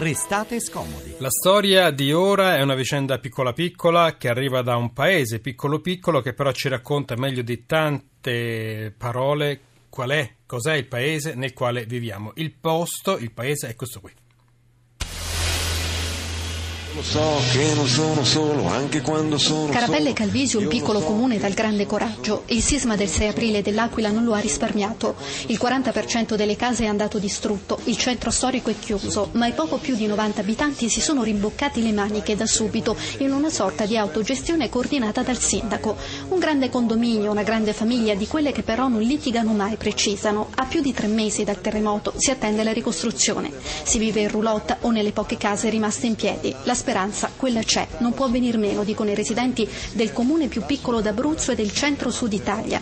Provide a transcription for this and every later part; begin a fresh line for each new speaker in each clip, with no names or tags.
restate scomodi.
La storia di ora è una vicenda piccola piccola che arriva da un paese piccolo piccolo che però ci racconta meglio di tante parole qual è, cos'è il paese nel quale viviamo. Il posto, il paese è questo qui.
Lo so che non sono solo, anche quando sono
Carapelle. Calvisio, un piccolo comune dal grande coraggio. Il sisma del 6 aprile dell'Aquila non lo ha risparmiato. Il 40% delle case è andato distrutto, il centro storico è chiuso, ma i poco più di 90 abitanti si sono rimboccati le maniche da subito in una sorta di autogestione coordinata dal sindaco. Un grande condominio, una grande famiglia di quelle che però non litigano mai, precisano. A più di tre mesi dal terremoto si attende la ricostruzione. Si vive in roulotte o nelle poche case rimaste in piedi. La speranza, quella c'è, non può venir meno, dicono i residenti del comune più piccolo d'Abruzzo e del centro-sud Italia.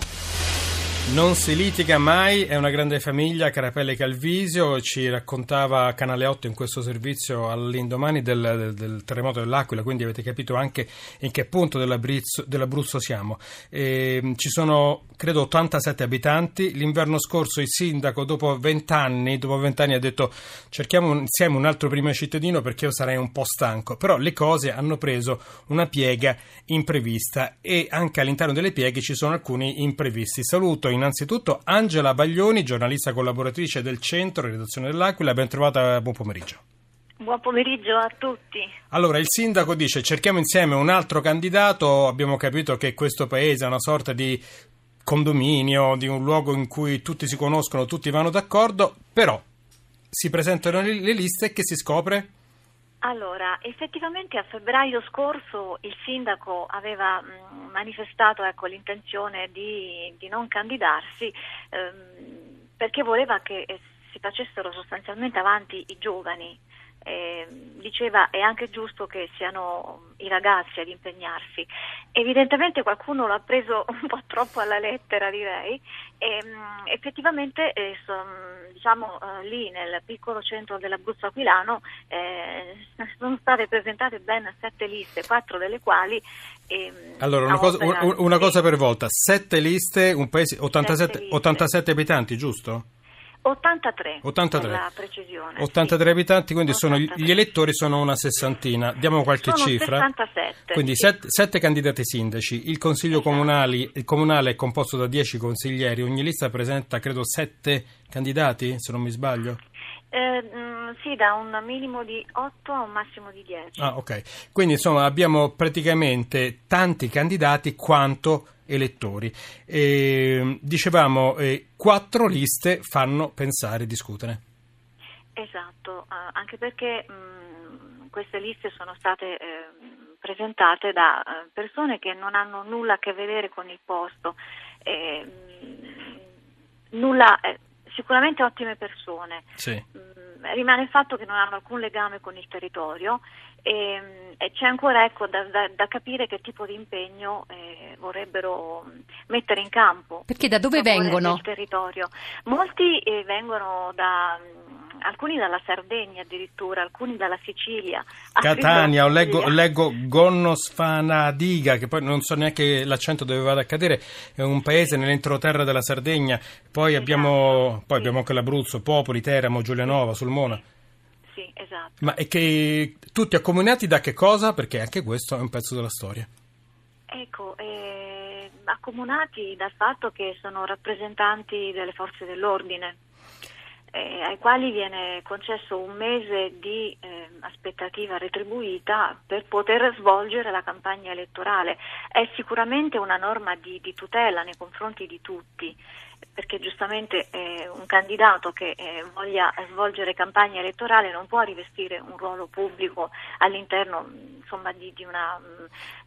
Non si litiga mai, è una grande famiglia, Carapelle Calvisio, ci raccontava Canale 8 in questo servizio all'indomani del, del- terremoto dell'Aquila, quindi avete capito anche in che punto dell'Abruzzo, siamo. E, ci sono, credo, 87 abitanti, l'inverno scorso il sindaco dopo 20 anni, dopo 20 anni ha detto cerchiamo insieme un altro primo cittadino perché io sarei un po' stanco, però le cose hanno preso una piega imprevista e anche all'interno delle pieghe ci sono alcuni imprevisti. Saluto innanzitutto Angela Baglioni, giornalista collaboratrice del centro, redazione dell'Aquila, ben trovata, buon pomeriggio.
Buon pomeriggio a tutti.
Allora, il sindaco dice cerchiamo insieme un altro candidato, abbiamo capito che questo paese è una sorta di condominio, di un luogo in cui tutti si conoscono, tutti vanno d'accordo, però si presentano le le liste e che si scopre?
Allora, effettivamente a febbraio scorso il sindaco aveva mh, manifestato ecco, l'intenzione di, di non candidarsi ehm, perché voleva che eh, si facessero sostanzialmente avanti i giovani. Eh, diceva è anche giusto che siano i ragazzi ad impegnarsi. Evidentemente qualcuno l'ha preso un po' troppo alla lettera, direi, e mh, effettivamente eh, son- diciamo, eh, lì nel piccolo centro dell'Abruzzo Aquilano eh, sono state presentate ben sette liste, quattro delle quali... ehm,
Allora, una cosa, una
sì.
cosa per volta, sette liste, un paese, 87,
Sette liste.
87 abitanti, giusto?
83,
83.
per la precisione.
83
sì.
abitanti, quindi sono,
83.
gli elettori sono una sessantina. Diamo qualche
Sono
cifra.
67,
Quindi
sì.
set- sette candidati sindaci. Il consiglio
Esatto.
comunali- il comunale è composto da 10 consiglieri. Ogni lista presenta, credo, sette candidati, se non mi sbaglio.
Eh, mm, sì, da un minimo di 8 a un massimo di 10.
Ah, ok. Quindi insomma abbiamo praticamente tanti candidati quanto elettori. E, dicevamo, eh, quattro liste fanno pensare e discutere.
Esatto, eh, anche perché mh, queste liste sono state eh, presentate da eh, persone che non hanno nulla a che vedere con il posto, nulla, eh, sicuramente ottime persone.
Sì.
Mm, rimane il fatto che non hanno alcun legame con il territorio e, mm, e c'è ancora ecco, da, da- da capire che tipo di impegno eh, vorrebbero mm, mettere in campo.
Perché da dove vengono?
del territorio. Molti eh, vengono da... alcuni dalla Sardegna addirittura, alcuni dalla Sicilia. altri
Catania, o
dalla
leggo, leggo Gonnosfanadiga, che poi non so neanche l'accento dove vada a cadere, è un paese nell'entroterra della Sardegna, poi abbiamo,
Esatto,
poi
sì.
abbiamo anche l'Abruzzo, Popoli, Teramo, Giulianova, Sulmona.
Sì, esatto.
Ma è che tutti accomunati da che cosa? Perché anche questo è un pezzo della storia.
Ecco, eh, accomunati dal fatto che sono rappresentanti delle forze dell'ordine, eh, ai quali viene concesso un mese di eh, aspettativa retribuita per poter svolgere la campagna elettorale. È sicuramente una norma di, di tutela nei confronti di tutti, perché giustamente eh, un candidato che eh, voglia svolgere campagna elettorale non può rivestire un ruolo pubblico all'interno insomma, di, di una,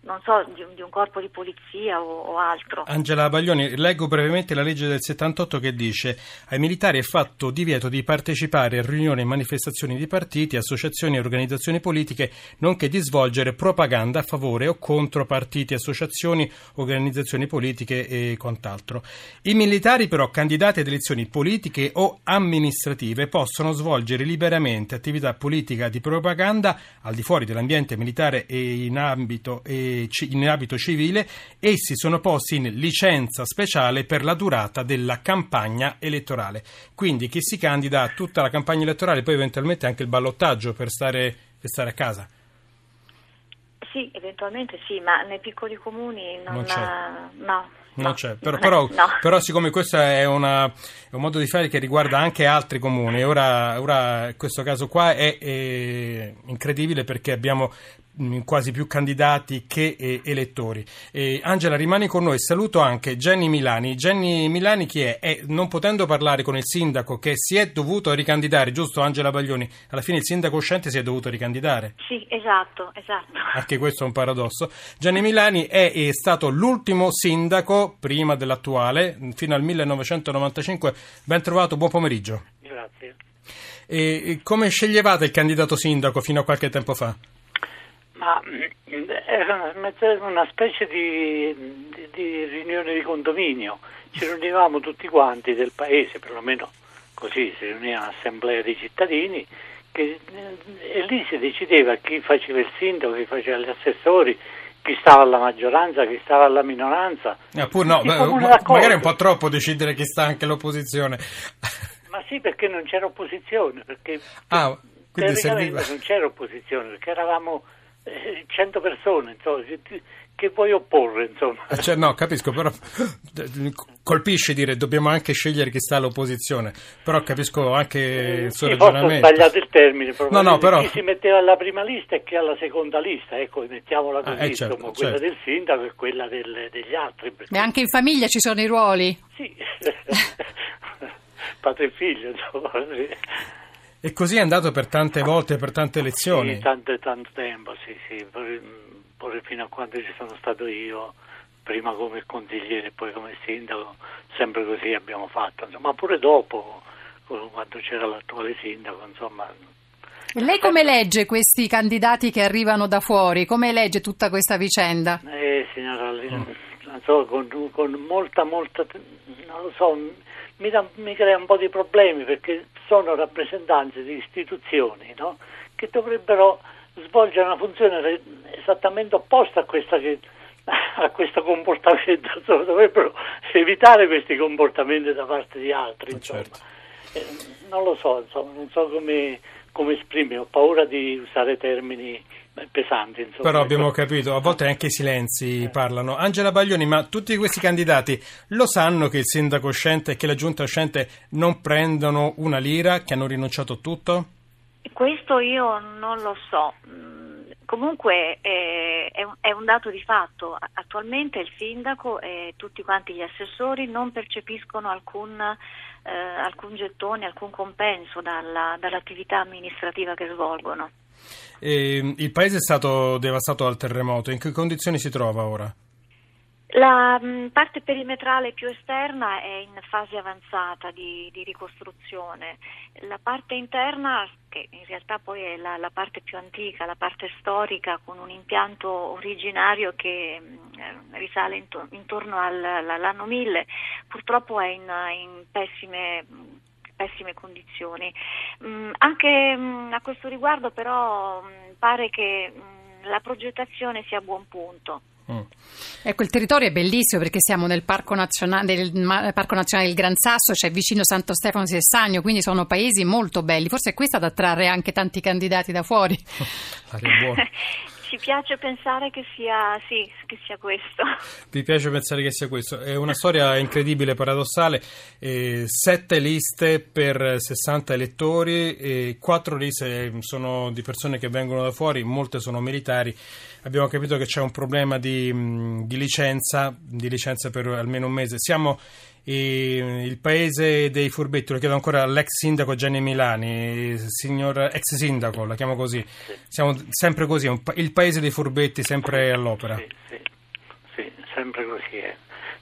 non so, di, un, di un corpo di polizia o, o altro.
Angela Baglioni, leggo brevemente la legge del 78 che dice ai militari è fatto divieto di partecipare a riunioni e manifestazioni di partiti, associazioni e organizzazioni politiche, nonché di svolgere propaganda a favore o contro partiti, associazioni, organizzazioni politiche e quant'altro. I militari però candidati ad elezioni politiche o amministrative possono svolgere liberamente attività politica di propaganda al di fuori dell'ambiente militare candidare in ambito, in abito civile, essi sono posti in licenza speciale per la durata della campagna elettorale. Quindi chi si candida a tutta la campagna elettorale, poi eventualmente anche il ballottaggio per stare, per stare a casa.
Sì, eventualmente sì, ma nei piccoli comuni non,
non c'è.
no.
Non
no,
c'è, però, però,
no.
però siccome questo è, una- è un modo di fare che riguarda anche altri comuni, ora, ora questo caso qua è, è incredibile perché abbiamo quasi più candidati che eh, elettori. E, Angela, rimani con noi. Saluto anche Jenny Milani. Jenny Milani chi è? È, non potendo parlare con il sindaco che si è dovuto ricandidare, giusto Angela Baglioni? Alla fine il sindaco uscente si è dovuto ricandidare.
Sì, esatto, esatto.
Anche questo è un paradosso. Gianni Milani è, è stato l'ultimo sindaco, prima dell'attuale, fino al 1995. Ben trovato, buon pomeriggio.
Grazie.
E come sceglievate il candidato sindaco fino a qualche tempo fa?
Ma mm, era una- una specie di, di- di riunione di condominio. Ci riunivamo tutti quanti del paese, perlomeno così si riuniva un'assemblea di cittadini che, eh, e lì si decideva chi faceva il sindaco, chi faceva gli assessori, chi stava alla maggioranza, chi stava alla minoranza.
Ah, pur no, beh, ma- magari è un po' troppo decidere chi sta anche l'opposizione.
Ma sì, perché non c'era opposizione, perché
Ah, serviva.
non c'era opposizione, perché eravamo eh, 100 persone, insomma, che, vuoi opporre, insomma.
Eh, Cioè, no, capisco, però colpisce dire dobbiamo anche scegliere chi sta all'opposizione, però capisco anche il suo
Sì, forse ho
ragionamento.
sbagliato il termine,
No, no, però-
chi si metteva alla prima lista e chi alla seconda lista, ecco, mettiamola
Ah,
così,
eh, certo,
insomma, quella
certo.
del sindaco e quella del- degli altri. perché-
Beh, anche in famiglia ci sono i ruoli.
Sì, padre e figlio, insomma.
E così è andato per tante volte, per tante elezioni.
Sì, tanto, tanto tempo, sì, sì, pure, pure fino a quando ci sono stato io, prima come consigliere e poi come sindaco, sempre così abbiamo fatto, insomma, ma pure dopo, quando c'era l'attuale sindaco, insomma,
E lei come legge questi candidati che arrivano da fuori? Come legge tutta questa vicenda?
eh, signora, non so, con, con molta, molta, non lo so, mi, dà- mi crea un po' di problemi perché sono rappresentanze di istituzioni, no? Che dovrebbero svolgere una funzione esattamente opposta a questa che a questo comportamento, insomma, dovrebbero evitare questi comportamenti da parte di altri.
Eh, certo.
Eh, non lo so, insomma, non so come, come esprime, ho paura di usare termini eh, pesanti. Insomma.
Però abbiamo capito, a volte anche i silenzi parlano. Angela Baglioni, ma tutti questi candidati lo sanno che il sindaco uscente e che la giunta uscente non prendono una lira, che hanno rinunciato a tutto?
Questo io non lo so. Mm, Comunque eh, è, un, è un dato di fatto. Attualmente il sindaco e tutti quanti gli assessori non percepiscono alcun, eh, alcun gettone, alcun compenso dalla- dall'attività amministrativa che svolgono.
E il paese è stato devastato dal terremoto, in che condizioni si trova ora?
La mh, parte perimetrale più esterna è in fase avanzata di, di ricostruzione, la parte interna, che in realtà poi è la, la parte più antica, la parte storica, con un impianto originario che mh, eh, risale into- intorno al- all'anno 1000, purtroppo è in, in pessime, pessime condizioni. Mh, anche mh, a questo riguardo però mh, pare che mh, la progettazione sia a buon punto.
Mm.
Ecco, il territorio è bellissimo perché siamo nel Parco Nazionale, del Ma- Parco Nazionale del Gran Sasso, c'è vicino Santo Stefano di Sessagno, quindi sono paesi molto belli. Forse è questo ad attrarre anche tanti candidati da fuori.
Buona.
Ci piace pensare che sia, sì, che sia questo.
Vi piace pensare che sia questo? È una storia incredibile, paradossale. Eh, sette liste per 60 elettori, e quattro liste sono di persone che vengono da fuori, molte sono militari. Abbiamo capito che c'è un problema di, di licenza, di licenza per almeno un mese. Siamo eh, il paese dei furbetti, lo chiedo ancora all'ex sindaco Gianni Milani, signor ex sindaco, la chiamo così. Siamo sempre così, un pa- il paese dei furbetti sempre all'opera.
Sì, sì, sì, sempre così è.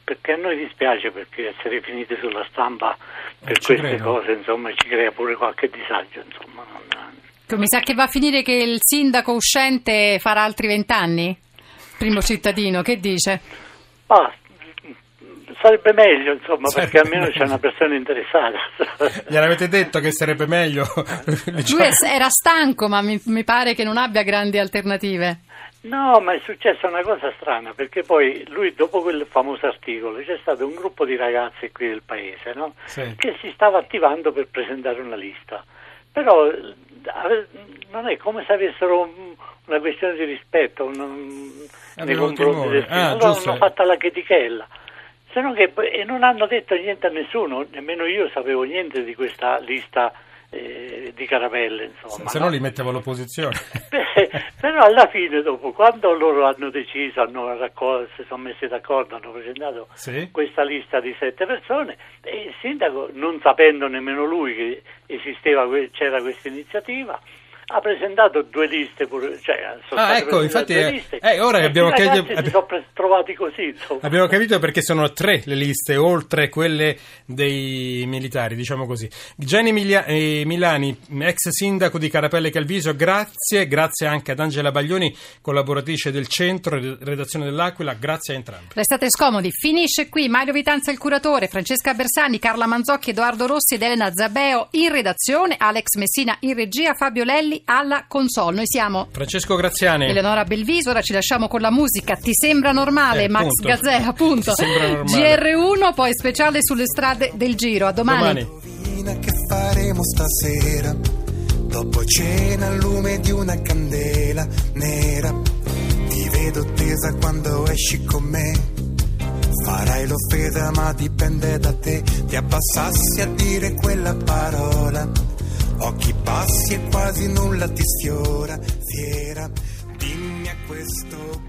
Perché a noi dispiace perché essere finiti sulla stampa per
Eh,
queste
credo.
cose, insomma, ci crea pure qualche disagio, insomma.
Mi sa che va a finire che il sindaco uscente farà altri vent'anni? Primo cittadino, che dice?
Ma sarebbe meglio, insomma,
Sarebbe
perché almeno
meglio.
c'è una persona interessata.
Gliel'avete detto che sarebbe meglio?
Lui è- era stanco, ma mi, mi pare che non abbia grandi alternative.
No, ma è successa una cosa strana, perché poi lui, dopo quel famoso articolo, c'è stato un gruppo di ragazzi qui del paese, no?
Sì.
Che si stava attivando per presentare una lista. Però non è come se avessero un- una questione di rispetto un- nei confronti del
Ah,
allora
giusto.
hanno fatta la chetichella. Se no che e non hanno detto niente a nessuno, nemmeno io sapevo niente di questa lista eh, di caramelle, insomma.
Se
no?
no li mettevo all'opposizione.
Beh, però alla fine dopo quando loro hanno deciso hanno raccol- si sono messi d'accordo hanno presentato
Sì.
questa lista di sette persone e il sindaco non sapendo nemmeno lui che esisteva c'era questa iniziativa ha presentato due liste pure, cioè sono
Ah,
state
ecco, infatti,
due
eh,
liste
eh, ora abbiamo
i ragazzi
chiesto-
si
abbi-
sono pre- trovati così insomma.
Abbiamo capito perché sono tre le liste, oltre quelle dei militari, diciamo così. Gianni Milia- eh, Milani, ex sindaco di Carapelle Calviso, grazie, grazie anche ad Angela Baglioni, collaboratrice del centro, redazione dell'Aquila, grazie a entrambi.
Restate scomodi, finisce qui Mario Vitanza il curatore, Francesca Bersani, Carla Manzocchi, Edoardo Rossi ed Elena Zabeo in redazione, Alex Messina in regia, Fabio Lelli alla console. Noi siamo
Francesco Graziani.
Eleonora Belviso, ora ci lasciamo con la musica. Ti sembra normale?
Eh,
Max. Gazzè, appunto.
Ti sembra normale.
GR1, poi speciale sulle strade del Giro. A domani.
Domani.
che faremo stasera? Dopo cena al lume di una candela nera. Ti vedo tesa quando esci con me. Farai l'offesa ma dipende da te. Ti abbassassi a dire quella parola. Occhi bassi e quasi nulla ti sfiora. Fiera, dimmi a questo.